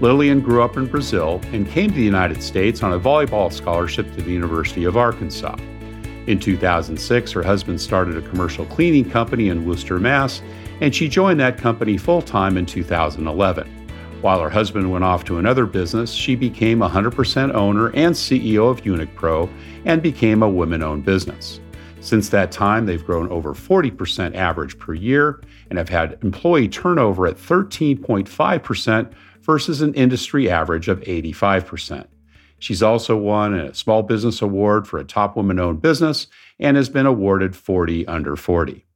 Lillian grew up in Brazil and came to the United States on a volleyball scholarship to the University of Arkansas. In 2006, her husband started a commercial cleaning company in Worcester, Mass, and she joined that company full time in 2011. While her husband went off to another business, she became 100% owner and CEO of UNIQ and became a women owned business. Since that time, they've grown over 40% average per year and have had employee turnover at 13.5% versus an industry average of 85%. She's also won a Small Business Award for a top woman owned business and has been awarded 40 under 40.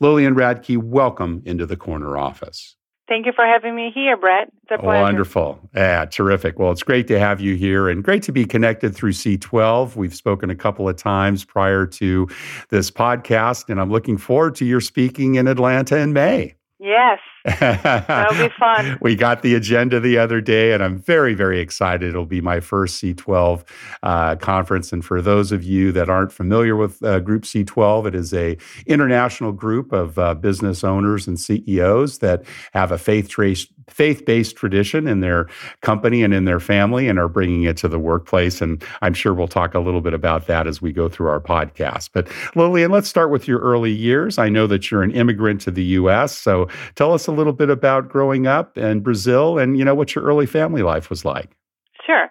Lillian Radke, welcome into the corner office. Thank you for having me here, Brett. It's a pleasure. Wonderful. Yeah, terrific. Well, it's great to have you here and great to be connected through C12. We've spoken a couple of times prior to this podcast, and I'm looking forward to your speaking in Atlanta in May. Yes. That'll be fun. we got the agenda the other day, and I'm very, very excited. It'll be my first C12 uh, conference. And for those of you that aren't familiar with uh, Group C12, it is a international group of uh, business owners and CEOs that have a faith trace faith-based tradition in their company and in their family and are bringing it to the workplace and i'm sure we'll talk a little bit about that as we go through our podcast but lillian let's start with your early years i know that you're an immigrant to the us so tell us a little bit about growing up in Brazil and, you know, what your early family life was like. Sure.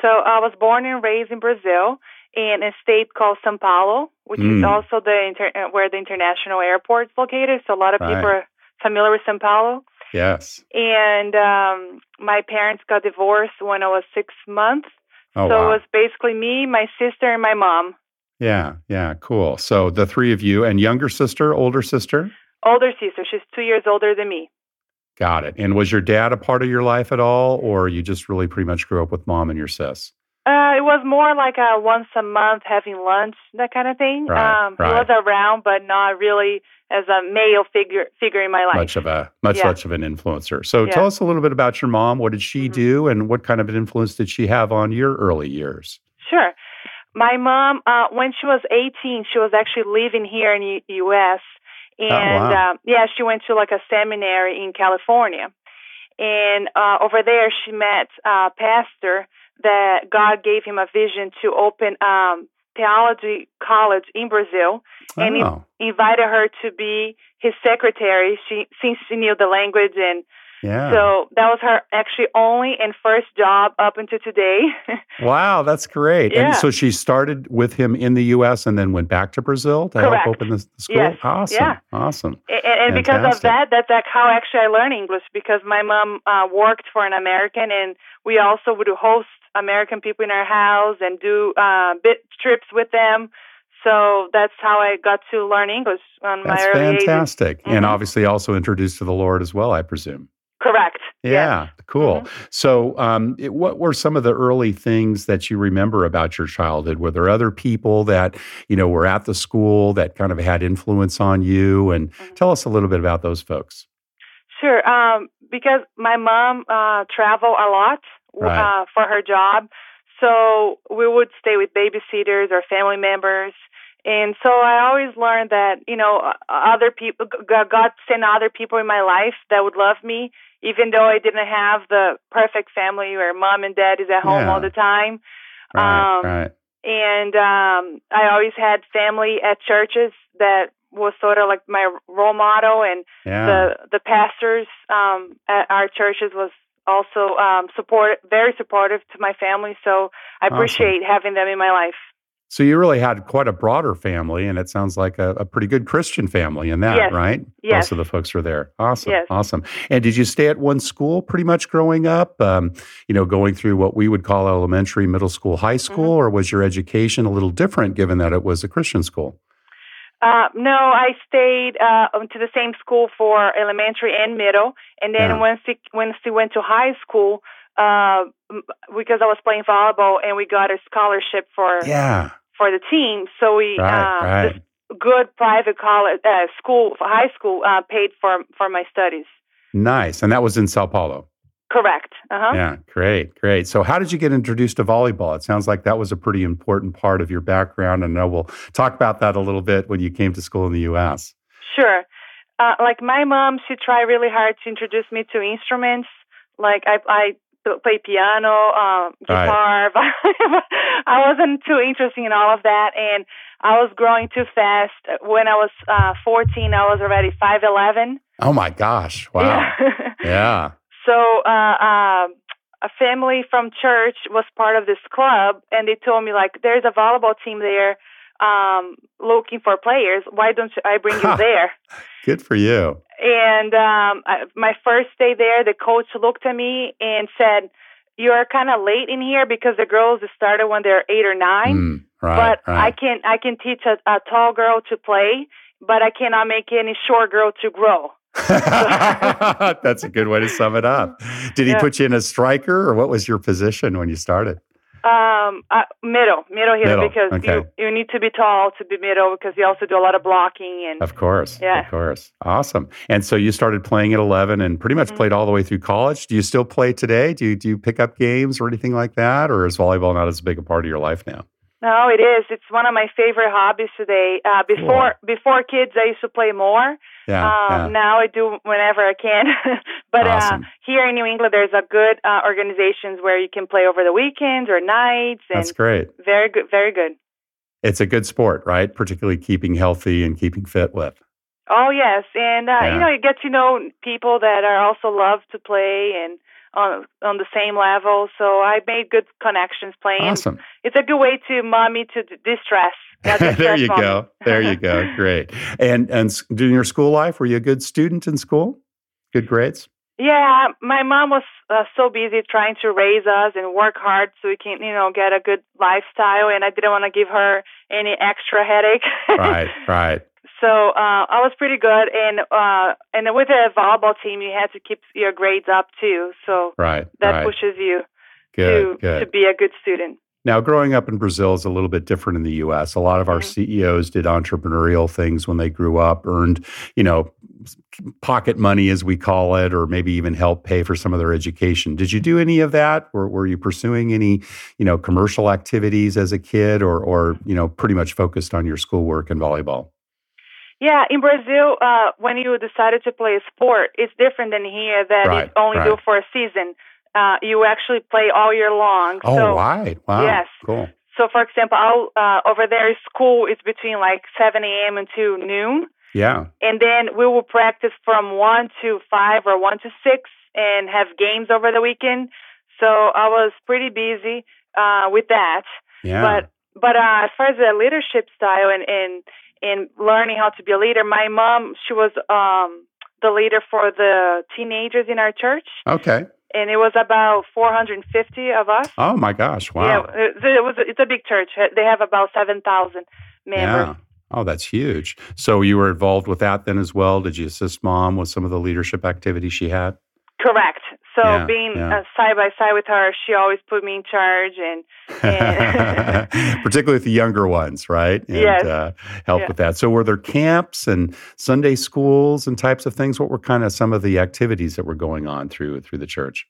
So I was born and raised in Brazil in a state called São Paulo, which mm. is also the inter- uh, where the international airport is located. So a lot of right. people are familiar with São Paulo. Yes. And um, my parents got divorced when I was six months. Oh, so wow. it was basically me, my sister, and my mom. Yeah, yeah, cool. So the three of you and younger sister, older sister? Older sister. She's two years older than me. Got it. And was your dad a part of your life at all, or you just really pretty much grew up with mom and your sis? Uh, it was more like a once a month having lunch, that kind of thing. Right, um, right. He was around, but not really as a male figure figure in my life. Much of a much Yeah. much of an influencer. So Yeah. tell us a little bit about your mom. What did she Mhm. do, and what kind of an influence did she have on your early years? Sure. My mom, uh, when she was 18, she was actually living here in the U.S. And wow. um, yeah, she went to like a seminary in California. And uh, over there, she met a pastor that God gave him a vision to open um, theology college in Brazil, and oh, he invited her to be his secretary. She since she knew the language and yeah. So that was her actually only and first job up until today. wow, that's great. Yeah. And so she started with him in the U.S. and then went back to Brazil to Correct. help open the, school. Yes. Awesome, Yeah. awesome. and, and because of that, that's like how actually I learned English because my mom uh, worked for an American, and we also would host American people in our house and do uh, bit trips with them. So that's how I got to learn English on That's my early fantastic, and Mhm. obviously also introduced to the Lord as well, I presume. Correct. Yeah, cool. Mm-hmm. So, um, it, what were some of the early things that you remember about your childhood? Were there other people that you know were at the school that kind of had influence on you? And Mhm. tell us a little bit about those folks. Sure. Um, because my mom uh, traveled a lot Right. uh, for her job, so we would stay with babysitters or family members. And so I always learned that you know other people, God sent other people in my life that would love me, even though I didn't have the perfect family where mom and dad is at home Yeah. all the time. Right, um, right. and um I always had family at churches that was sort of like my role model and Yeah. the the pastors um at our churches was also um support very supportive to my family so I Awesome. appreciate having them in my life. So you really had quite a broader family, and it sounds like a, a pretty good Christian family in that, Yes. right? Yes. Most of the folks were there. Awesome, Yes. awesome. And did you stay at one school pretty much growing up? Um, you know, going through what we would call elementary, middle school, high school, Mm-hmm. or was your education a little different given that it was a Christian school? Uh, no, I stayed uh, to the same school for elementary and middle, and then Yeah. once we once we went to high school, uh, because I was playing volleyball and we got a scholarship for Yeah, for the team, so we right, uh, right. this good private college uh, school high school uh, paid for for my studies. Nice. And that was in Sao Paulo. Correct. Uh huh. Yeah, great, great. So, how did you get introduced to volleyball? It sounds like that was a pretty important part of your background, and I we'll talk about that a little bit when you came to school in the U.S. Sure. Uh, like my mom, she tried really hard to introduce me to instruments. Like I, I play piano, um, Right. guitar. But I wasn't too interested in all of that, and I was growing too fast. When I was uh, 14, I was already 5'11". Oh my gosh! Wow. Yeah. Yeah. so uh, um, a family from church was part of this club, and they told me like, "There's a volleyball team there." Um, looking for players. Why don't I bring you there? Good for you. And um, I, my first day there, the coach looked at me and said, "You're kind of late in here because the girls started when they're eight or nine. Mm, right. but I can I can teach a, a tall girl to play, but I cannot make any short girl to grow." That's a good way to sum it up. Did he Yeah. put you in a striker, or what was your position when you started? Um, uh, middle, middle hitter, Middle, because okay. you you need to be tall to be middle because you also do a lot of blocking and Of course. Yeah. Of course. Awesome. And so you started playing at 11 and pretty much Mhm. played all the way through college. Do you still play today? Do you, do you pick up games or anything like that? Or is volleyball not as big a part of your life now? No, it is. It's one of my favorite hobbies today. Uh, before before kids, I used to play more. Yeah. um, yeah. Now I do whenever I can. but Awesome. uh, here in New England, there's a good uh, organizations where you can play over the weekends or nights, and That's great. very good, very good. It's a good sport, right? Particularly keeping healthy and keeping fit with. Oh yes, and uh, Yeah. you know you get to know people that are also love to play and on on the same level. So I made good connections playing. Awesome. It's a good way to mommy to distress. There you go. There you go. Great. And and during your school life, were you a good student in school? Good grades? Yeah, my mom was uh, so busy trying to raise us and work hard so we can, you know, get a good lifestyle, and I didn't want to give her any extra headache. Right, right. so uh, I was pretty good, and uh, and with a volleyball team, you had to keep your grades up too. So Right. that right. pushes you Good, to good. to be a good student. Now, growing up in Brazil is a little bit different in the U.S. A lot of our Mhm. CEOs did entrepreneurial things when they grew up, earned, you know, pocket money, as we call it, or maybe even help pay for some of their education. Did you do any of that? Or were you pursuing any, you know, commercial activities as a kid, or, or you know, pretty much focused on your schoolwork and volleyball? Yeah, in Brazil, uh, when you decided to play a sport, it's different than here that Right, you only do right. for a season. Uh, you actually play all year long. Oh, so, right. Wow. yes. Cool. So, for example, I'll, uh, over there, school is between like 7 a.m. until noon. Yeah. And then we will practice from 1 to 5 or 1 to 6 and have games over the weekend. So I was pretty busy uh, with that. Yeah. But but uh, as far as the leadership style and, and and learning how to be a leader, my mom she was um, the leader for the teenagers in our church, okay. And it was about 450 of us. Oh my gosh. Wow. Yeah, it, it was. It's a big church. They have about 7,000 members. Yeah. Oh, that's huge. So you were involved with that then as well? Did you assist mom with some of the leadership activities she had? Correct. So Yeah, being yeah. uh, side by side with her, she always put me in charge, and Yeah. Particularly with the younger ones, right? And Yes. uh, help Yeah. with that. So were there camps and Sunday schools and types of things? What were kind of some of the activities that were going on through through the church?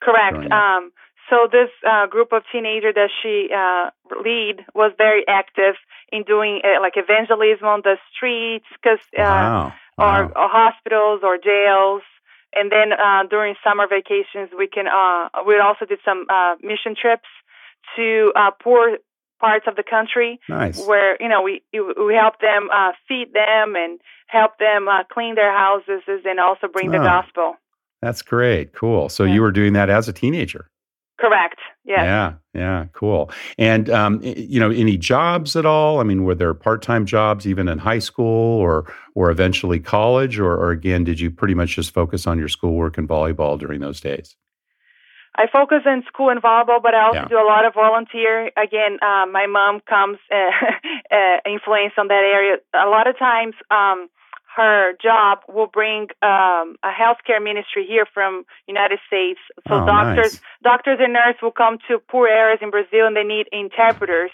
correct. Um, so this uh, group of teenagers that she uh, lead was very active in doing uh, like evangelism on the streets, because uh, wow. or, or hospitals or jails. And then uh, during summer vacations, we can uh, we also did some uh, mission trips to uh, poor parts of the country Nice. where you know we we help them uh, feed them and help them uh, clean their houses and also bring the Ah. gospel. That's great. Cool. So Yeah. you were doing that as a teenager. Correct. Yes. Yeah. Yeah. Cool. And um, you know, any jobs at all? I mean, were there part-time jobs even in high school or or eventually college, or, or again, did you pretty much just focus on your schoolwork and volleyball during those days? I focus in school and volleyball, but I also Yeah. do a lot of volunteer. Again, uh, my mom comes uh, uh, influence on that area. A lot of times, um, her job will bring um, a healthcare ministry here from United States. So Oh, doctors, nice. doctors and nurses will come to poor areas in Brazil, and they need interpreters.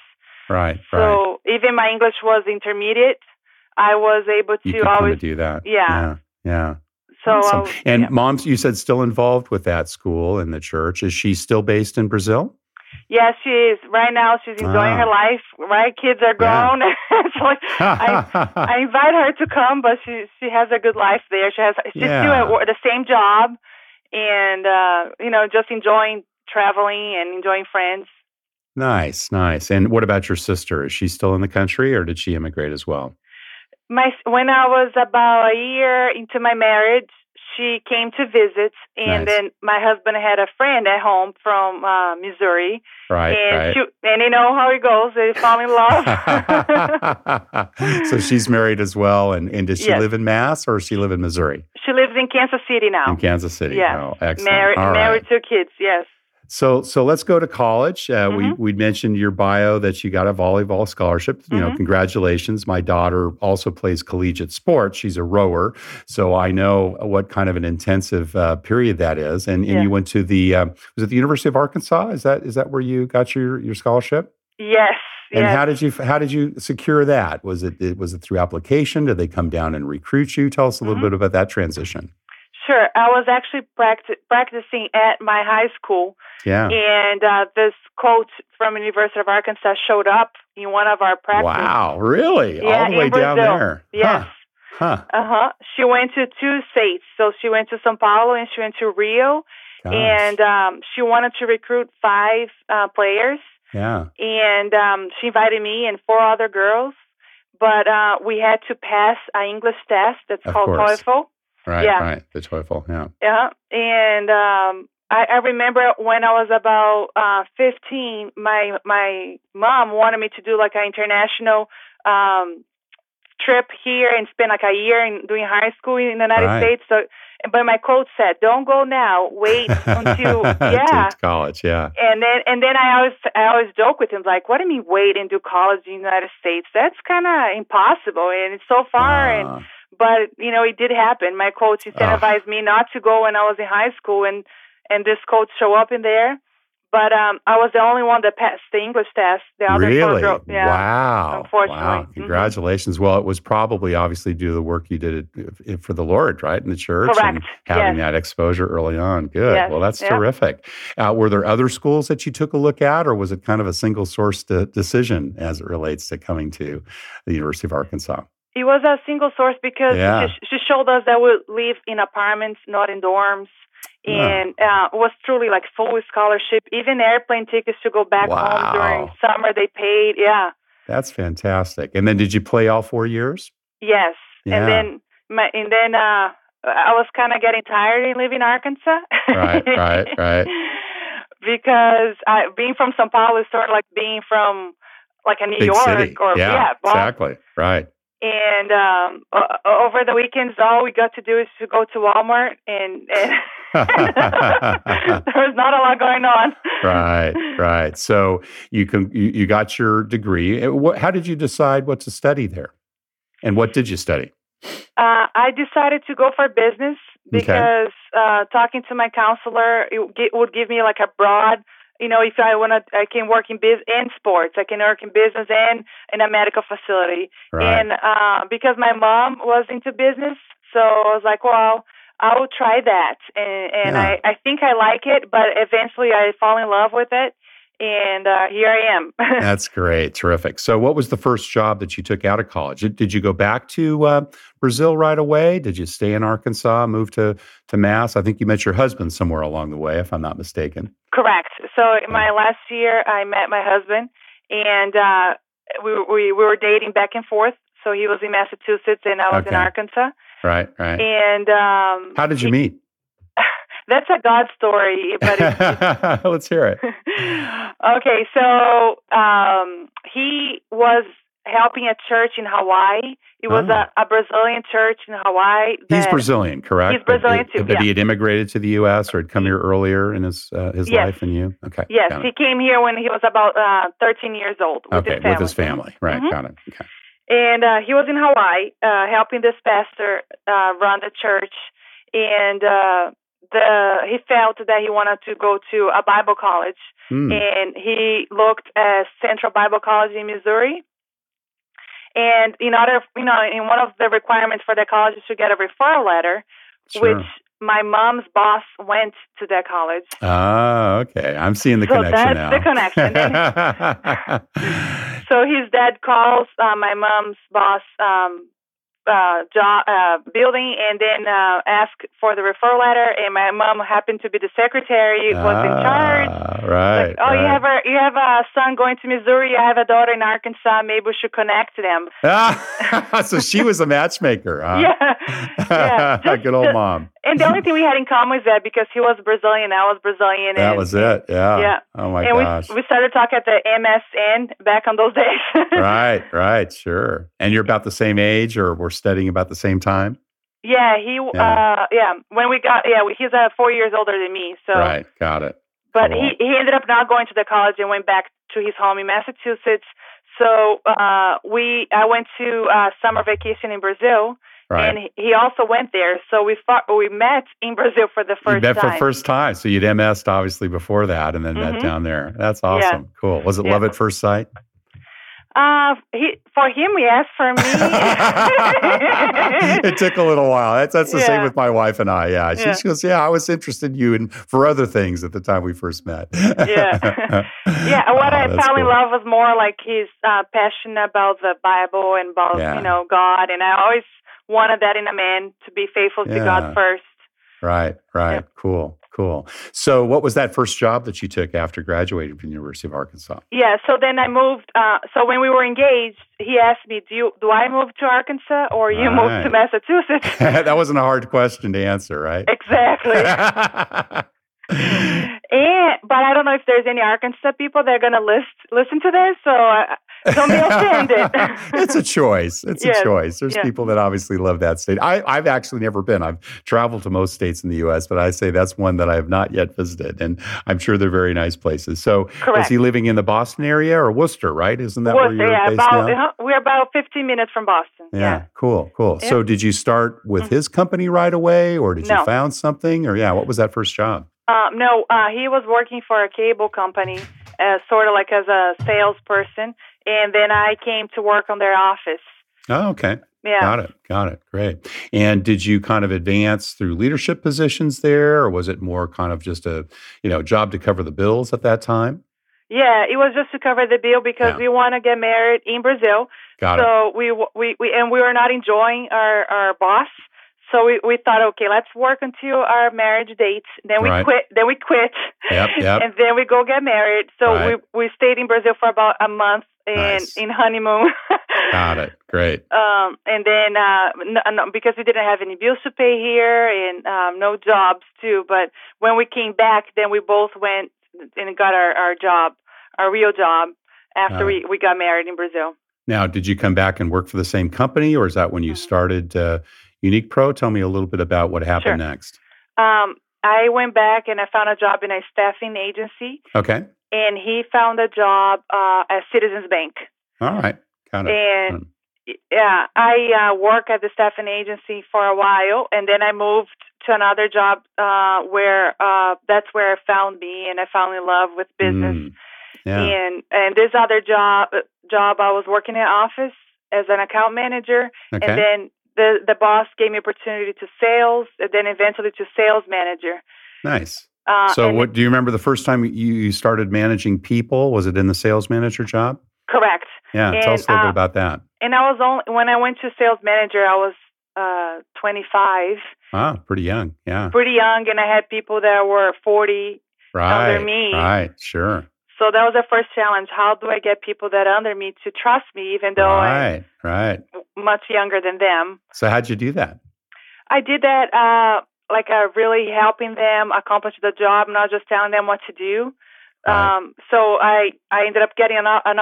Right. right. So even my English was intermediate. I was able to come always do that. yeah. Yeah. yeah. so Awesome. uh, and yeah. mom's, you said, still involved with that school and the church. Is she still based in Brazil? Yes, she is. Right now, she's enjoying Ah. her life. Right, kids are Yeah. grown. it's like I I invite her to come, but she she has a good life there. She has she's Yeah. still at wor- the same job, and uh, you know, just enjoying traveling and enjoying friends. nice, nice. And what about your sister? Is she still in the country, or did she immigrate as well? My when I was about a year into my marriage, she came to visit, and Nice. then my husband had a friend at home from uh, Missouri, Right, and right. she and you know how it goes. They fall in love. so she's married as well, and, and does she Yes. live in Mass or does she live in Missouri? she lives in Kansas City now. In Kansas City. Yes. Oh, excellent. Married, right. married two kids. Yes. So, so let's go to college. Uh, We Mhm. we mentioned your bio that you got a volleyball scholarship. You know, Mhm. congratulations. My daughter also plays collegiate sports. She's a rower, so I know what kind of an intensive uh, period that is. And and Yeah. you went to the uh, was it the University of Arkansas? Is that is that where you got your your scholarship? Yes. And yes. how did you how did you secure that? Was it, it was it through application? Did they come down and recruit you? Tell us a little Mhm. bit about that transition. Sure. I was actually practi- practicing at my high school, Yeah. and uh, this coach from University of Arkansas showed up in one of our practices. Wow, really? Yeah, All the way in down Brazil. there. Yes. Huh. huh. Uh huh. She went to two states. So she went to São Paulo and she went to Rio. Gosh. And um, she wanted to recruit five uh, players. yeah. And um, she invited me and four other girls. But uh, we had to pass an English test that's Of called course. TOEFL. Right, Yeah. right. The TOEFL, yeah. Yeah, and um, I, I remember when I was about uh, 15, my my mom wanted me to do like an international um, trip here and spend like a year in doing high school in the United Right. States. So, but my coach said, "Don't go now. Wait until yeah." college, yeah. And then and then I always I always joke with him like, "What do you mean wait and do college in the United States? That's kind of impossible, and it's so far." and Ah, but you know it did happen my coach incentivized me not to go when i was in high school and and this coach show up in there but um i was the only one that passed the english test the other really? girls yeah Wow. unfortunately. Wow. Congratulations. Well, it was probably obviously due to the work you did it- for the Lord, right? In the church and having Yes. that exposure early on. Good. Yes. Well, that's Yeah. terrific. Uh, were there other schools that you took a look at, or was it kind of a single source de- decision as it relates to coming to the University of Arkansas? It was a single source because Yeah. she, she showed us that we live in apartments not in dorms Yeah. and uh, it was truly like full scholarship even airplane tickets to go back home during summer they paid yeah That's fantastic. And then did you play all four years? yes Yeah. and then my and then uh I was kind of getting tired in living in Arkansas. Right, right, right. because I, being from São Paulo is sort of like being from like a New Big York city. or yeah, well, exactly. Right. And um, over the weekends, all we got to do is to go to Walmart, and, and there was not a lot going on. right, right. So you can you, you got your degree. Uh, what- How did you decide what to study there, and what did you study? Uh, I decided to go for business Okay. because uh, talking to my counselor it would give me like a broad, you know, if I want to, I can work in biz and sports. I can work in business and in a medical facility. Right. And uh, because my mom was into business, so I was like, well, I will try that. And, and Yeah. I, I think I like it, but eventually I fall in love with it. And uh, here I am. That's great, terrific. So, what was the first job that you took out of college? Did, you go back to uh, Brazil right away? Did you stay in Arkansas, move to to Mass? I think you met your husband somewhere along the way, if I'm not mistaken. Correct. So in my last year, I met my husband, and uh, we, we we were dating back and forth. So he was in Massachusetts, and I was in Arkansas. Right, right. And um, How did you he- meet? That's a God story, but it's, Let's hear it. okay, so um, he was helping a church in Hawaii. It was Oh. a, a Brazilian church in Hawaii. He's Brazilian, correct? He's Brazilian but, too, But yeah. he had immigrated to the U.S. or had come here earlier in his uh, his Yes. life than you. Okay. Yes, he came here when he was about uh, 13 years old with okay, his family. with his family. Right. Mhm. Got it. Okay. And uh, he was in Hawaii uh, helping this pastor uh, run the church. And uh, the he felt that he wanted to go to a Bible college. Hmm. and he looked at Central Bible College in Missouri. And in order, you know, in one of the requirements for that college is to get a referral letter, Sure. which my mom's boss went to that college. Ah, okay. I'm seeing the So connection that's now. the connection. So his dad calls uh, my mom's boss um, uh, job, uh, building and then uh, ask for the referral letter. And my mom happened to be the secretary, was in charge. Ah, Right. Like, oh, you have a you have a son going to Missouri. I have a daughter in Arkansas. Maybe we should connect them. have. so she was a matchmaker. Huh? Yeah, yeah. Just Good old mom. and the only thing we had in common was that because he was Brazilian, I was Brazilian. That and, was it. Yeah. Yeah. Oh my and gosh. we we started talking at the MSN back on those days. right. Right. Sure. And you're about the same age, or we're studying about the same time. Yeah, he. Yeah. Uh, yeah. When we got, yeah, he's uh, four years older than me. So, Right. Got it. but Cool. he he ended up not going to the college and went back to his home in Massachusetts. So uh, we, I went to uh, summer vacation in Brazil. Right. and he- also went there. So we fought, we met in Brazil for the you first met time. for first time. So you'd MS'd obviously before that and then met Mhm. down there. That's awesome. Cool. Was it Yeah. love at first sight? Uh, he, for him, yes. For me, it took a little while. That's that's the same with my wife and I. Yeah. She, Yeah. she goes, Yeah, I was interested in you and for other things at the time we first met. Yeah. yeah. What Oh, I fell in love was more like his uh, passion about the Bible and about Yeah. you know God, and I always wanted that in a man to be faithful to God first. Right, right. Cool, cool. So what was that first job that you took after graduating from the University of Arkansas? Yeah. So then I moved. Uh, so when we were engaged, he asked me, "Do you do I move to Arkansas or you move to Massachusetts?" that wasn't a hard question to answer, right? exactly. And but I don't know if there's any Arkansas people that are gonna list listen to this, so uh, don't be offended. it's a choice. It's Yes, a choice. There's yeah. people that obviously love that state. I, I've actually never been. I've traveled to most states in the U.S., but I say that's one that I have not yet visited, and I'm sure they're very nice places. So, Correct. he living in the Boston area or Worcester? Right? Isn't that where you're yeah, based about now? uh, we're about 15 minutes from Boston. Yeah, Yeah. cool, cool. Yeah. So, did you start with Mhm. his company right away, or did you found something, or yeah, what was that first job? Um, no, uh, he was working for a cable company, uh, sort of like as a salesperson, and then I came to work on their office. Oh, okay, Yeah. got it, got it, great. And did you kind of advance through leadership positions there, or was it more kind of just a you know job to cover the bills at that time? Yeah, it was just to cover the bill because Yeah. we want to get married in Brazil. Got it. so we, we we and we were not enjoying our our boss. So we, we thought, okay, let's work until our marriage date. Then we Right. quit. Then we quit. Yep, yep. and then we go get married. So Right. we we stayed in Brazil for about a month in Nice. in honeymoon. Got it. Great. Um, and then uh, n- n- because we didn't have any bills to pay here and um, no jobs too. But when we came back, then we both went and got our, our job, our real job, after we, we got married in Brazil. Now, did you come back and work for the same company, or is that when you Mhm. started uh, Unique Pro? Tell me a little bit about what happened Sure. next. Um, I went back and I found a job in a staffing agency, Okay. and he found a job uh, at Citizens Bank. All right. Got it. And yeah, I uh, work at the staffing agency for a while, and then I moved to another job uh, where uh, that's where I found me, and I fell in love with business. Mm. Yeah. And and this other job job I was working in office as an account manager, Okay. and then the the boss gave me opportunity to sales, and then eventually to sales manager. nice. Uh, So, what do you remember the first time you, you started managing people? Was it in the sales manager job? Correct. Yeah. tell us a little And, bit uh, about that. And I was only when I went to sales manager, I was uh, 25. Ah, pretty young. Yeah. Pretty young, and I had people that were 40 right. under me. Right. Sure. So that was the first challenge. How do I get people that are under me to trust me, even though right. Right. I'm much younger than them? So how'd you do that? I did that uh, like uh, really helping them accomplish the job, not just telling them what to do. Right. Um, so I I ended up getting an, an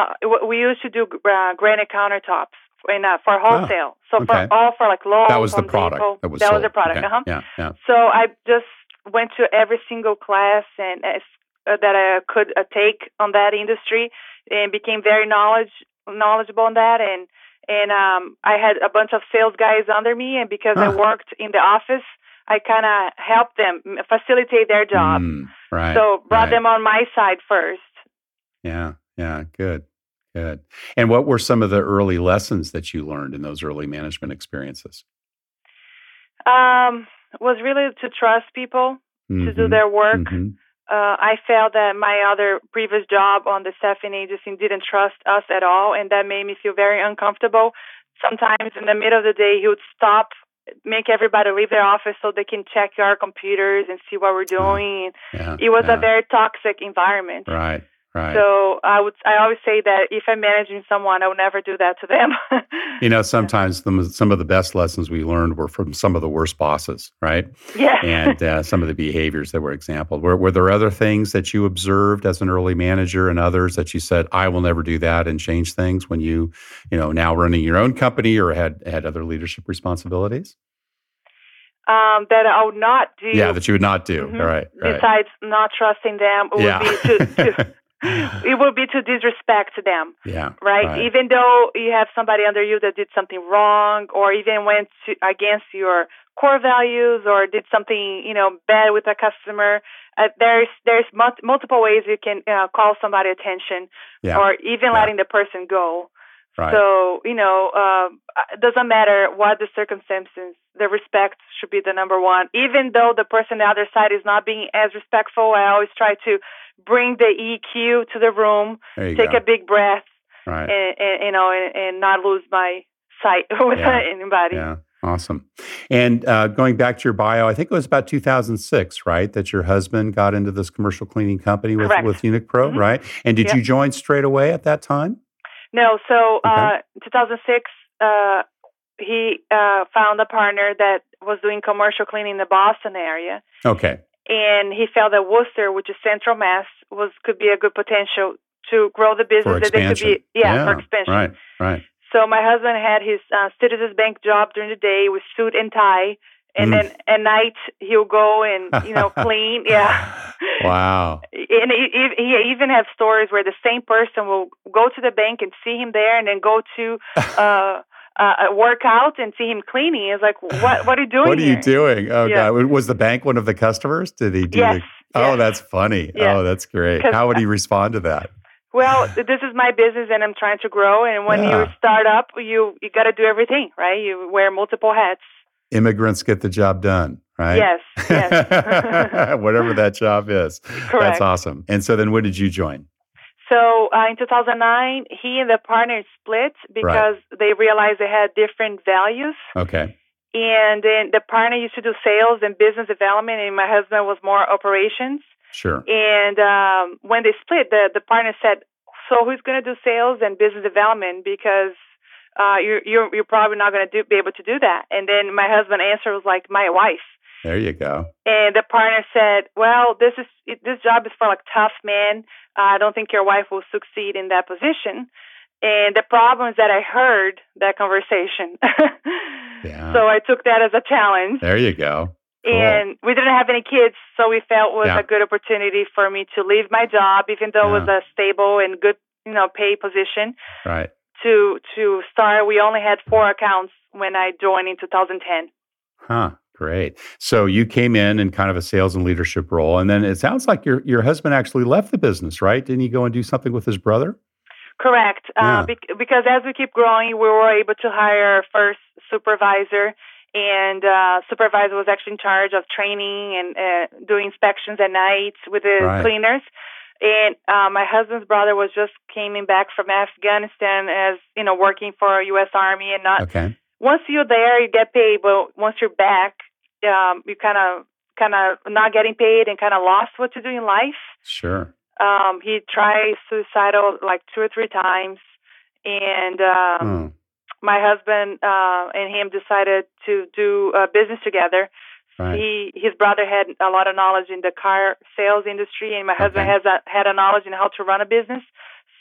we used to do uh, granite countertops in, uh, for wholesale. so Oh, okay. for all for like Lowe's, that was the product that was that sold. was the product. Okay. Uh-huh. Yeah. Yeah. So I just went to every single class and uh, that I could uh, take on that industry and became very knowledge knowledgeable on that and and um I had a bunch of sales guys under me and because I Huh. worked in the office I kind of helped them facilitate their job. Mm, right. so brought right. them on my side first. Yeah. Yeah. Good. Good. And what were some of the early lessons that you learned in those early management experiences? Um was really to trust people to do Mhm, their work. mhm. Uh, I felt that my other previous job on the staffing agency didn't trust us at all, and that made me feel very uncomfortable. Sometimes in the middle of the day, he would stop, make everybody leave their office so they can check our computers and see what we're doing. Yeah. It was yeah. a very toxic environment. right. Right. So I would, I always say that if I'm managing someone, I would never do that to them. you know, sometimes the, some of the best lessons we learned were from some of the worst bosses, right? yeah. and uh, some of the behaviors that were exampled. Were, were there other things that you observed as an early manager and others that you said, I will never do that and change things when you, you know, now running your own company or had, had other leadership responsibilities? um, that I would not do. Yeah, that you would not do. Mhm. All right. right. Besides not trusting them, it yeah. would be to, to it would be to disrespect them. yeah. right? Right. Even though you have somebody under you that did something wrong, or even went to, against your core values, or did something you know bad with a customer, uh, there's there's mul- multiple ways you can uh, call somebody attention, Yeah. or even Yeah. letting the person go. Right. So you know, it doesn't matter what the circumstances. The respect should be the number one. Even though the person on the other side is not being as respectful, I always try to bring the EQ to the room, take go. a big breath, right. and, and you know, and, and not lose my sight with Yeah. anybody. Yeah. Awesome. And uh, going back to your bio, I think it was about 2006, right? That your husband got into this commercial cleaning company with, Correct. with Unique Pro, Mhm. right? And did Yep. you join straight away at that time? No, so Okay. uh, 2006, uh, he uh, found a partner that was doing commercial cleaning in the Boston area, Okay. and he felt that Worcester, which is Central Mass, was could be a good potential to grow the business. For that they could expansion. be, yeah, for expansion. Right, right. So my husband had his uh, Citizens Bank job during the day with suit and tie, and Mm. then at night he'll go and you know clean. Yeah. Wow. and he, he he even have stories where the same person will go to the bank and see him there, and then go to uh, uh, a workout and see him cleaning. It's like, what what are you doing? What are you here? doing? Oh, Yeah. God. Was the bank one of the customers? Did he do Yes. the, Oh, yes. that's funny. Yeah. Oh, that's great. How would he respond to that? Well, this is my business, and I'm trying to grow. And when you start up, you you got to do everything, right? You wear multiple hats. Immigrants get the job done, right? Yes, yes. Whatever that job is. Correct. That's awesome. And so then when did you join? So uh, in 2009, he and the partner split because they realized they had different values. Okay. And then the partner used to do sales and business development, and my husband was more operations. Sure. And um, when they split, the, the partner said, "So who's going to do sales and business development? Because uh, you're, you're you're probably not going to be able to do that." And then my husband answered was like, "My wife." There you go. And the partner said, "Well, this is this job is for like tough men. I don't think your wife will succeed in that position." And the problem is that I heard that conversation. Yeah. So I took that as a challenge. There you go. Cool. And we didn't have any kids, so we felt it was Yeah. a good opportunity for me to leave my job, even though it was a stable and good, you know, pay position. Right. To to start, we only had four accounts when I joined in 2010. Huh. Great. So you came in in kind of a sales and leadership role, and then it sounds like your your husband actually left the business, right? Didn't he go and do something with his brother? Correct. Yeah. Uh, bec- because as we keep growing, we were able to hire our first supervisor, and uh, supervisor was actually in charge of training and uh, doing inspections at night with the Right. cleaners. And uh, my husband's brother was just coming back from Afghanistan as you know working for U.S. Army and not Okay. once you're there, you get paid, but once you're back, um, you kind of kind of not getting paid and kind of lost what to do in life. Sure. Um, he tried suicidal like two or three times, and um, Hmm. my husband uh, and him decided to do uh, business together. Right. He his brother had a lot of knowledge in the car sales industry, and my husband Okay. has a, had a knowledge in how to run a business.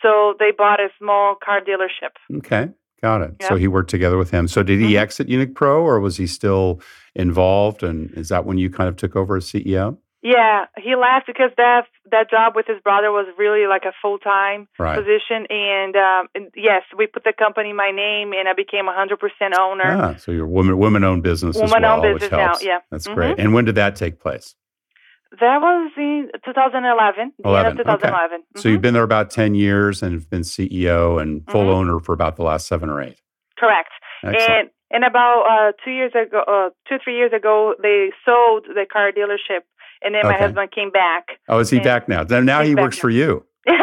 So they bought a small car dealership. Okay. Got it. So he worked together with him. So did he Mhm. exit Unique Pro or was he still involved? And is that when you kind of took over as CEO? Yeah, he left because that that job with his brother was really like a full time Right. position, and, um, and yes, we put the company in my name, and I became a hundred percent owner. Ah, so you're woman woman owned business as Woman-owned well, business now, yeah. That's Mhm. great. And when did that take place? That was in 2011, the end 11, of okay. 2011. So you've Mhm. been there about 10 years and have been CEO and full Mhm. owner for about the last seven or eight. correct. Excellent. And and about uh, two years ago, uh, two three years ago, they sold the car dealership, and then my husband came back. oh, is he back now? Then Now he works now. for you. My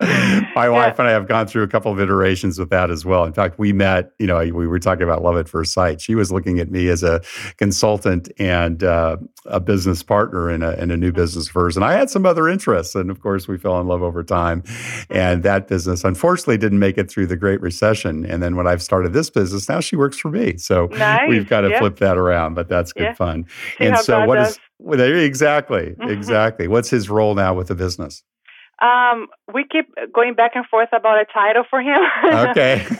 Yeah. wife and I have gone through a couple of iterations with that as well. In fact, we met, you know, we were talking about love at first sight. She was looking at me as a consultant and uh, a business partner in a, in a new business of hers. And I had some other interests. And of course, we fell in love over time. And that business, unfortunately, didn't make it through the Great Recession. And then when I've started this business, now she works for me. So Nice. we've got to yeah. flip that around, but that's good Yeah. fun. See and so, God what does. is well, exactly, Mhm. exactly? What's his role now with the business? Um, we keep going back and forth about a title for him. Okay.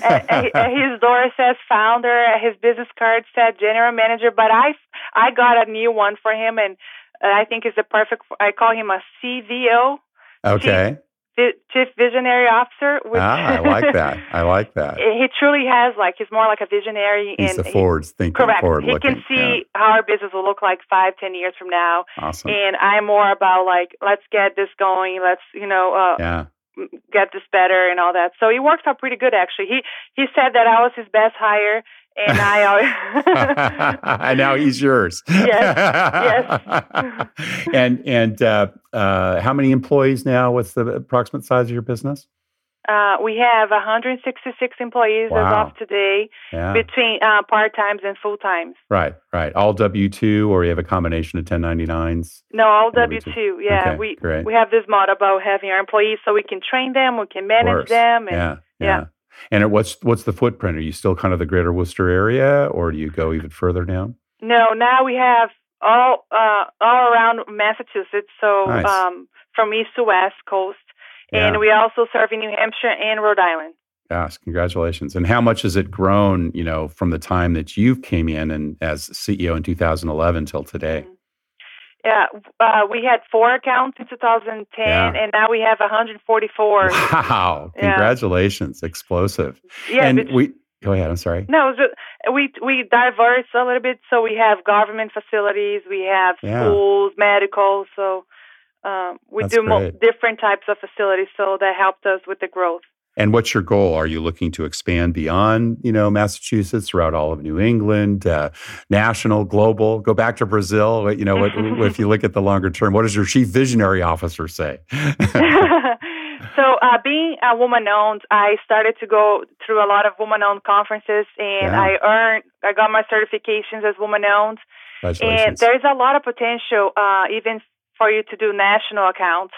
His door says founder. His business card said general manager, but I I got a new one for him, and I think it's the perfect. I call him a CVO, Okay. Chief Visionary Officer. Which ah, I like that. I like that. He truly has like he's more like a visionary, He's and he- forward thinking, correct. forward He looking. can see how our business will look like five, ten years from now, Awesome. and I'm more about like let's get this going. Let's you know uh, yeah. get this better and all that. So he worked out pretty good actually. He he said that I was his best hire, and I always. and now he's yours. Yes, yes. and and uh, uh, how many employees now? What's the approximate size of your business? Uh, we have 166 employees Wow. as of today, Yeah. between uh, part times and full times. right. Right. All W two, or you have a combination of 1099s. No, all W2. Yeah, Okay, we great. we have this model about having our employees so we can train them, we can manage them, and yeah, yeah. yeah. And it- what's what's the footprint? Are you still kind of the greater Worcester area, or do you go even further down? no, now we have all uh, all around Massachusetts, so Nice. um, from east to west coast, Yeah. and we also serve in New Hampshire and Rhode Island. Yes, congratulations. And how much has it grown, you know, from the time that you came in and as CEO in 2011 till today? Yeah, uh, we had four accounts in 2010, Yeah. and now we have 144. Wow. Yeah. Congratulations. Explosive. Yeah, and we go ahead, I'm sorry. No, so we we diverse a little bit. So we have government facilities, we have Yeah. schools, medical. So um, we That's do mo- different types of facilities. So that helped us with the growth. And what's your goal? Are you looking to expand beyond, you know, Massachusetts, throughout all of New England, uh, national, global? Go back to Brazil. You know, what, if you look at the longer term, what does your chief visionary officer say? so uh, being a woman owned, I started to go through a lot of woman owned conferences, and Yeah. I earned I got my certifications as woman owned. And there's a lot of potential, uh, even for you to do national accounts.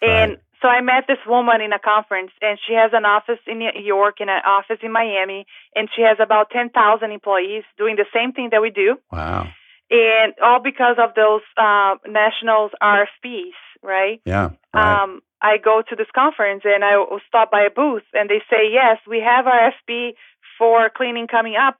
And Right. So I met this woman in a conference, and she has an office in New York and an office in Miami, and she has about 10,000 employees doing the same thing that we do. wow. And all because of those uh, nationals RFPs, right? Yeah. Right. Um, I go to this conference and I will stop by a booth, and they say, Yes, we have RFP for cleaning coming up.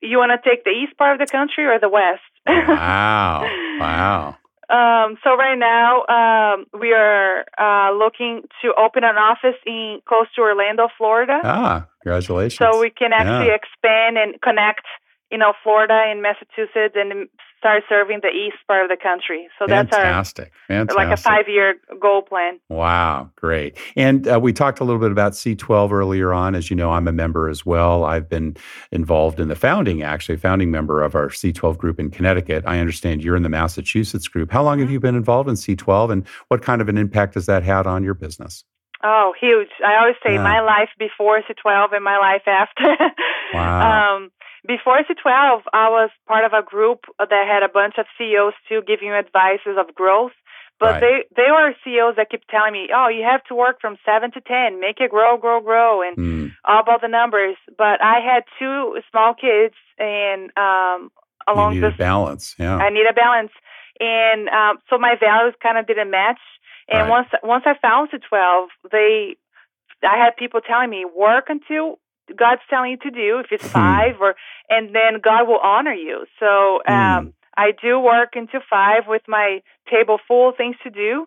You want to take the east part of the country or the west? wow. Wow. Um, so right now, um, we are uh, looking to open an office in close to Orlando, Florida, Ah, congratulations. so we can actually Yeah. expand and connect, you know, Florida and Massachusetts, and start serving the east part of the country. So that's our Fantastic. Fantastic. like a five-year goal plan. Wow, great. And uh, we talked a little bit about C12 earlier on. As you know, I'm a member as well. I've been involved in the founding, actually, founding member of our C12 group in Connecticut. I understand you're in the Massachusetts group. How long have you been involved in C12 and what kind of an impact has that had on your business? Oh, huge. I always say Yeah. my life before C12 and my life after. Wow. um, before C12, I was part of a group that had a bunch of CEOs too giving you advices of growth. Right. But they, they were CEOs that keep telling me, oh, you have to work from 7 to 10, make it grow, grow, grow, and Mm, all about the numbers. But I had two small kids, and um, you along needed this balance. Yeah. I need a balance, and um, so my values kind of didn't match. And Right. once once I found C12, they, I had people telling me work until God's telling you to do. If it's Hmm. five, or and then God will honor you. So um, Hmm. I do work into five with my table full of things to do.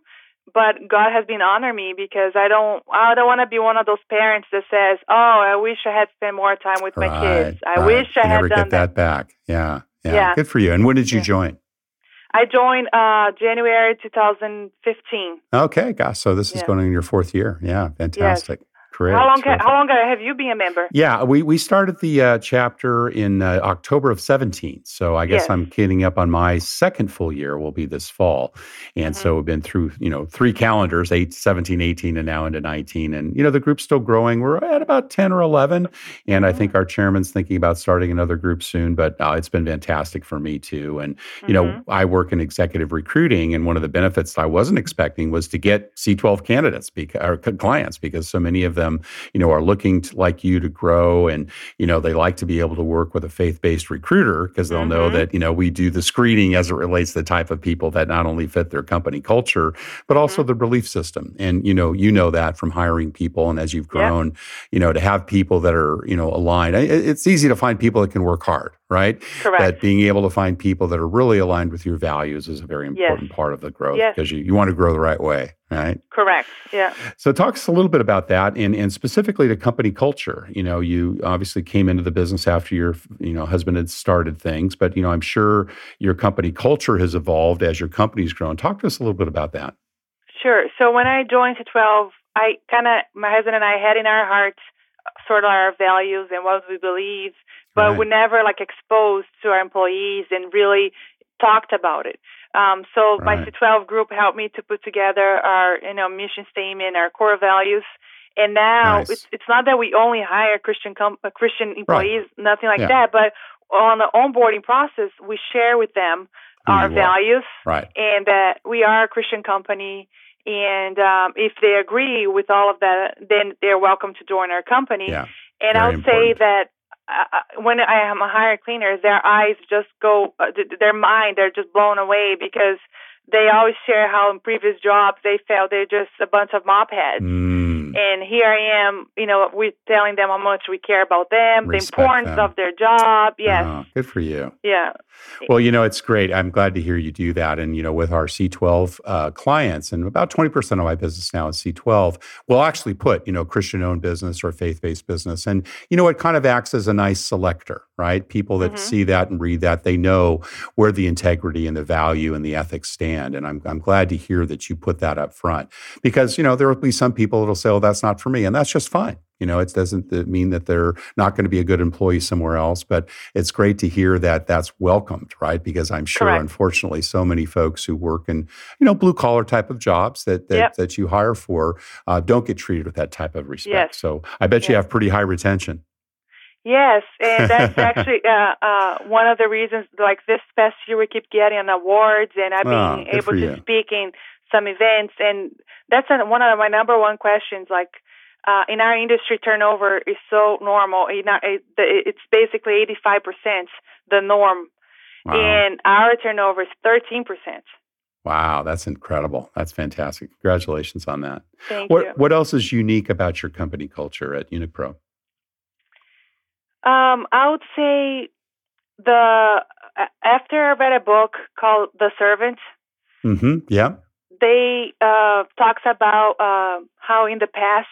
But God has been honoring me because I don't I don't want to be one of those parents that says, "Oh, I wish I had spent more time with my kids. I right. wish I You had never done get that back. Yeah. Yeah. Yeah. Good for you. And when did you Yeah. join? I joined uh, January 2015. Okay, gosh. So this is Yeah. going in your fourth year. Yeah, fantastic. Great. how long? terrific. How long have you been a member? Yeah, we, we started the uh, chapter in uh, October of 17. So I guess Yes. I'm getting up on my second full year will be this fall. And Mm-hmm. so we've been through, you know, three calendars, 8, 17, 18, and now into 19. And, you know, the group's still growing. We're at about 10 or 11. And I Mm-hmm. think our chairman's thinking about starting another group soon. But uh, it's been fantastic for me too. And, you know, Mhm. I work in executive recruiting. And one of the benefits I wasn't expecting was to get C12 candidates because, or clients because so many of them, you know, are looking to, like you to grow and you know they like to be able to work with a faith-based recruiter because they'll know Mhm. that you know we do the screening as it relates to the type of people that not only fit their company culture but also the belief system and you know you know that from hiring people and as you've Yeah. grown you know to have people that are you know aligned it's easy to find people that can work hard right Correct. but being able to find people that are really aligned with your values is a very Yes. important part of the growth Yes. because you, you want to grow the right way right Correct. Yeah. so talk us a little bit about that and, and specifically to company culture. You know, you obviously came into the business after your, you know, husband had started things, but you know, I'm sure your company culture has evolved as your company's grown. Talk to us a little bit about that. Sure. So when I joined C12, I kind of, my husband and I had in our hearts uh, sort of our values and what we believe, but Right. we never like exposed to our employees and really talked about it. Um, so my C12 group helped me to put together our, you know, mission statement, our core values. And now Nice. it's it's not that we only hire Christian com- uh, Christian employees, nothing like Yeah. that. But on the onboarding process, we share with them Who our values Right. and that we are a Christian company. And um, if they agree with all of that, then they're welcome to join our company. Yeah. and very I'll say that uh, when I am a hired cleaner, their eyes just go, uh, th- their mind, they're just blown away because they always share how in previous jobs they felt they're just a bunch of mop heads. Mm, And here I am, you know, we're telling them how much we care about them, Respect the importance them. of their job. Yes. oh, good for you. Yeah. Well, you know, it's great. I'm glad to hear you do that. And, you know, with our C12 uh, clients, and about 20% of my business now is C12, we'll actually put, you know, Christian owned business or faith based business. And, you know, it kind of acts as a nice selector, right? People that Mhm. see that and read that, they know where the integrity and the value and the ethics stand. And I'm, I'm glad to hear that you put that up front because, you know, there will be some people that'll say, oh, that's not for me. And that's just fine. You know, it doesn't mean that they're not going to be a good employee somewhere else, but it's great to hear that that's welcomed, right? Because I'm sure, Correct. unfortunately, so many folks who work in, you know, blue collar type of jobs that that, Yep. that you hire for uh, don't get treated with that type of respect. Yes. So I bet you have pretty high retention. Yes, and that's actually uh, uh, one of the reasons. Like this past year, we keep getting awards, and I've been Ah, good able to speak in some events, and that's one of my number one questions. Like uh, in our industry, turnover is so normal. You know, it, it's basically eighty-five percent the norm, Wow. and our turnover is thirteen percent. wow, that's incredible. That's fantastic. Congratulations on that. Thank What you. what else is unique about your company culture at Unipro? Um, I would say the after I read a book called The Servant. Mm-hmm. Yeah. they uh, talks about uh, how in the past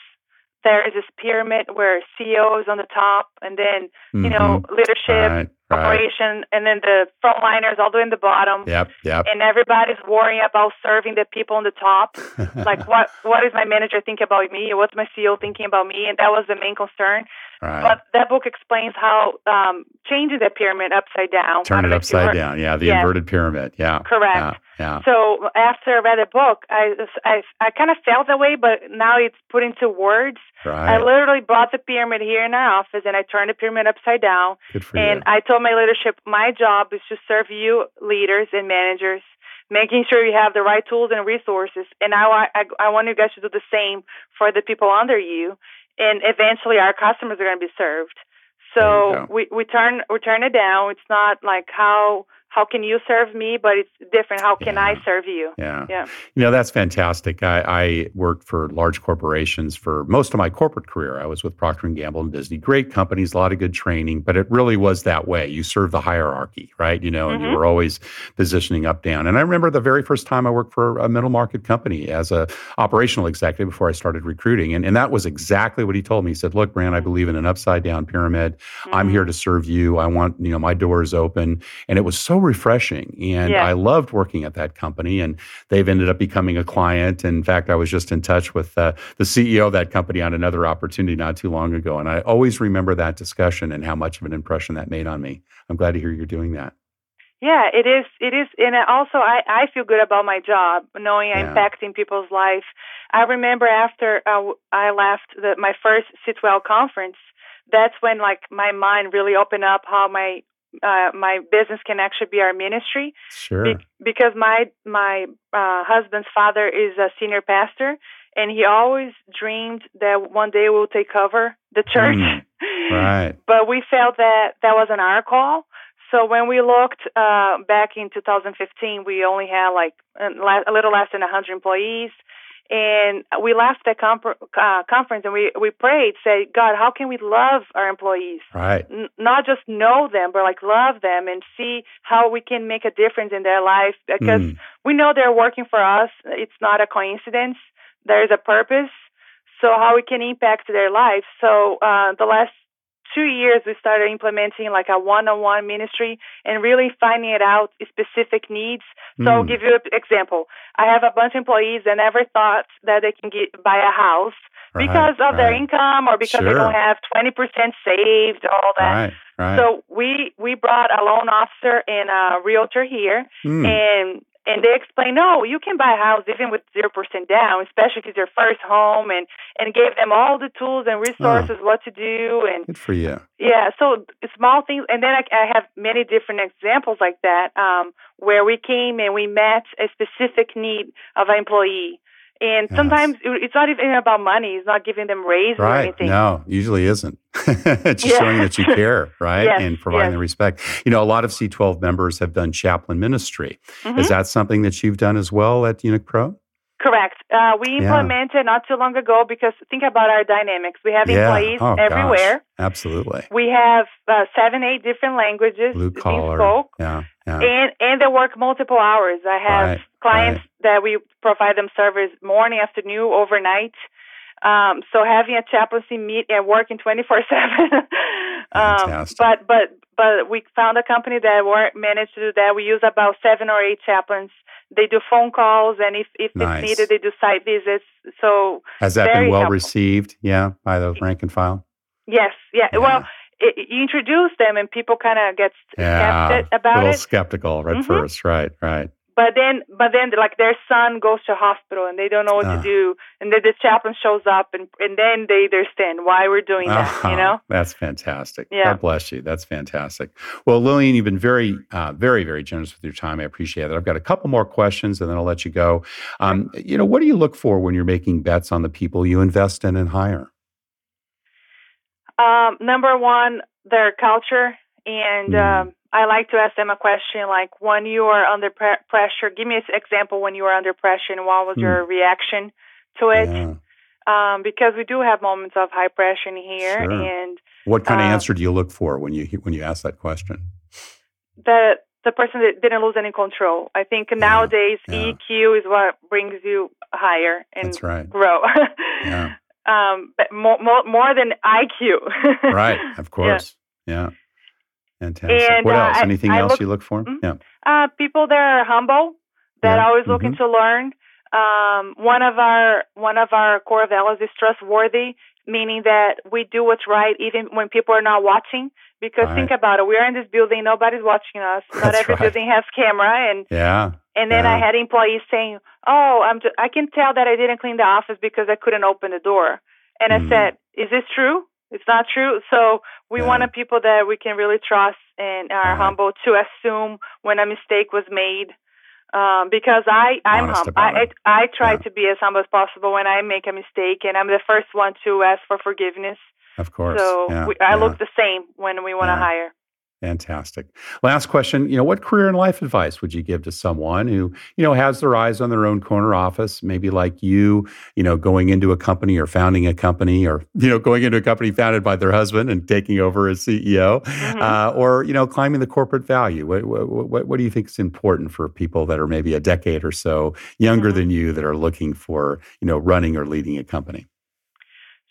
there is this pyramid where CEO is on the top, and then you know leadership, Mm-hmm. Right. right. operation, and then the frontliners all the way in the bottom. Yep, yep. And everybody's worrying about serving the people on the top. like, what what is my manager thinking about me? What's my CEO thinking about me? And that was the main concern. Right. But that book explains how um, changing the pyramid upside down. Turn it upside down. Yeah, the inverted pyramid. Yeah. Correct. Yeah. yeah. So after I read the book, I I, I kind of felt that way, but now it's put into words. Right. I literally brought the pyramid here in our office, and I turned the pyramid upside down. Good for And you. I told my leadership, my job is to serve you leaders and managers, making sure you have the right tools and resources. And I, I, I want you guys to do the same for the people under you. And eventually our customers are going to be served. So we, we turn we turn it down. It's not like how how can you serve me, but it's different. How can I serve you? Yeah. Yeah. You know, that's fantastic. I, I worked for large corporations for most of my corporate career. I was with Procter & Gamble and Disney. Great companies, a lot of good training, but it really was that way. You serve the hierarchy, right? You know, and you Mhm. were always positioning up, down. And I remember the very first time I worked for a middle market company as a operational executive before I started recruiting. And, and that was exactly what he told me. He said, look, Brant, I believe in an upside down pyramid. I'm Mhm. here to serve you. I want, you know, my door is open. And it was so refreshing. And Yeah. I loved working at that company. And they've ended up becoming a client. In fact, I was just in touch with uh, the CEO of that company on another opportunity not too long ago. And I always remember that discussion and how much of an impression that made on me. I'm glad to hear you're doing that. Yeah, it is. It is, and also I I feel good about my job, knowing I'm impacting people's life. I remember after uh, w- I left the, my first C12 conference, that's when like my mind really opened up how my uh, my business can actually be our ministry. Sure. Be- because my my uh, husband's father is a senior pastor, and he always dreamed that one day we'll take over the church. Mm, right. But we felt that that wasn't our call. So when we looked uh, back in 2015, we only had like a a little less than 100 employees. And we left that comp- uh, conference and we, we prayed, say, God, how can we love our employees? Right. N- not just know them, but like love them and see how we can make a difference in their life because Mm, we know they're working for us. It's not a coincidence. There's a purpose. So how we can impact their lives. So uh, the last two years, we started implementing like a one-on-one ministry and really finding it out specific needs. So I'll mm, give you an example. I have a bunch of employees that never thought that they can get buy a house right, because of their income or because they don't have 20% saved, all that. Right. Right. So we we brought a loan officer and a realtor here, Mm, and and they explained, no, you can buy a house even with zero percent down, especially if it's your first home, and and gave them all the tools and resources what to do, and good for you. yeah, so small things, and then I, I have many different examples like that, um, where we came and we met a specific need of an employee. And Yes. sometimes it's not even about money. It's not giving them raises or Right. anything. No, usually isn't. it's just Yeah. showing that you care, right? Yes, And providing yes. the respect. You know, a lot of C12 members have done chaplain ministry. Mhm. Is that something that you've done as well at Unique Pro? Correct. Uh, we Yeah. implemented not too long ago because think about our dynamics. We have employees Oh, gosh. everywhere. Absolutely. We have uh, seven, eight different languages Blue collar. spoke, Yeah. Yeah. and and they work multiple hours. I have Right, clients that we provide them service morning, afternoon, overnight. Um, so having a chaplaincy meet and working twenty four seven. Um. But but but we found a company that managed to do that. We use about seven or eight chaplains. They do phone calls, and if if Nice. it's needed, they do site visits. So Has that been well helpful. received? Yeah, by the rank and file? yes, yeah. Yeah. Well, it, you introduce them, and people kind of get Yeah. skeptic A little it. skeptical at Mhm. first. Right, right. But then, but then, like their son goes to hospital and they don't know what Ah. to do, and then the chaplain shows up, and and then they understand why we're doing that. Oh, You know? That's fantastic. Yeah. God bless you. That's fantastic. Well, Lillian, you've been very, uh, very, very generous with your time. I appreciate it. I've got a couple more questions and then I'll let you go. Um, you know, what do you look for when you're making bets on the people you invest in and hire? Um, number one, their culture, and Mm. um, I like to ask them a question like, when you are under pre- pressure, give me an example when you were under pressure, and what was Hmm. your reaction to it? Yeah. Um, because we do have moments of high pressure here, Sure. and What kind of Uh, answer do you look for when you when you ask that question? the the person that didn't lose any control. I think nowadays yeah. EQ is what brings you higher and That's right. grow. Yeah. um, but more, more more than IQ. Right. Of course. Yeah. Fantastic. And, what uh, else? Anything I else look- you look for? Mhm. Yeah. Uh, people that are humble, that Yeah, are always looking mhm. to learn. Um, one of our one of our core values is trustworthy, meaning that we do what's right even when people are not watching. Because Right. think about it, we are in this building, nobody's watching us. Not That's every right. building has camera, and Yeah. and then I had employees saying, "Oh, I'm I can tell that I didn't clean the office because I couldn't open the door." And Mm. I said, "Is this true? It's not true." So we Yeah. wanted people that we can really trust and are Right. humble to assume when a mistake was made. Um, because I I'm Honest humble. I. I I try Yeah. to be as humble as possible when I make a mistake, and I'm the first one to ask for forgiveness. Of course. So yeah. we, I look the same when we want to hire. Fantastic. Last question, you know, what career and life advice would you give to someone who, you know, has their eyes on their own corner office, maybe like you, you know, going into a company or founding a company or, you know, going into a company founded by their husband and taking over as CEO Mhm. uh, or, you know, climbing the corporate value? What, what, what, what do you think is important for people that are maybe a decade or so younger Mhm. than you that are looking for, you know, running or leading a company?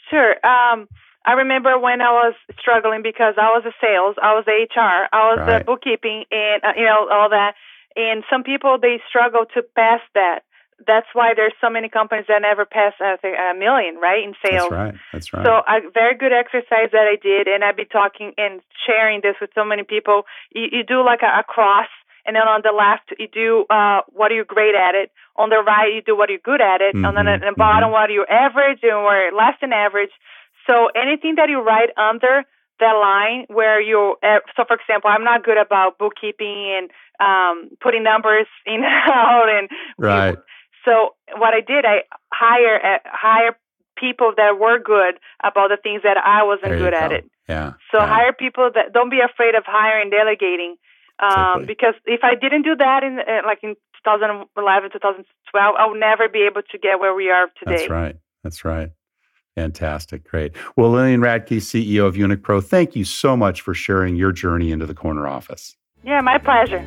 Sure. Um, I remember when I was struggling because I was a sales, I was HR, I was Right. the bookkeeping, and uh, you know all that. And some people they struggle to pass that. That's why there's so many companies that never pass think, a million, right, in sales. That's right. That's right. So a very good exercise that I did, and I've been talking and sharing this with so many people. You, you do like a, a cross, and then on the left you do uh, what are you great at it. On the right you do what you're good at it. And then at Mhm, the bottom what are you average and where less than average. So anything that you write under that line where you uh, so for example i'm not good about bookkeeping and um putting numbers in and out and right. so what I did, I hire uh, hire people that were good about the things that I wasn't good at it. Yeah. So yeah. hire people that don't be afraid of hiring, delegating. Um, Exactly. Because if I didn't do that in uh, like in 2011, 2012, I would never be able to get where we are today. That's right. That's right. Fantastic. Great. Well, Lillian Radke, CEO of Unic thank you so much for sharing your journey into the corner office. Yeah, my pleasure.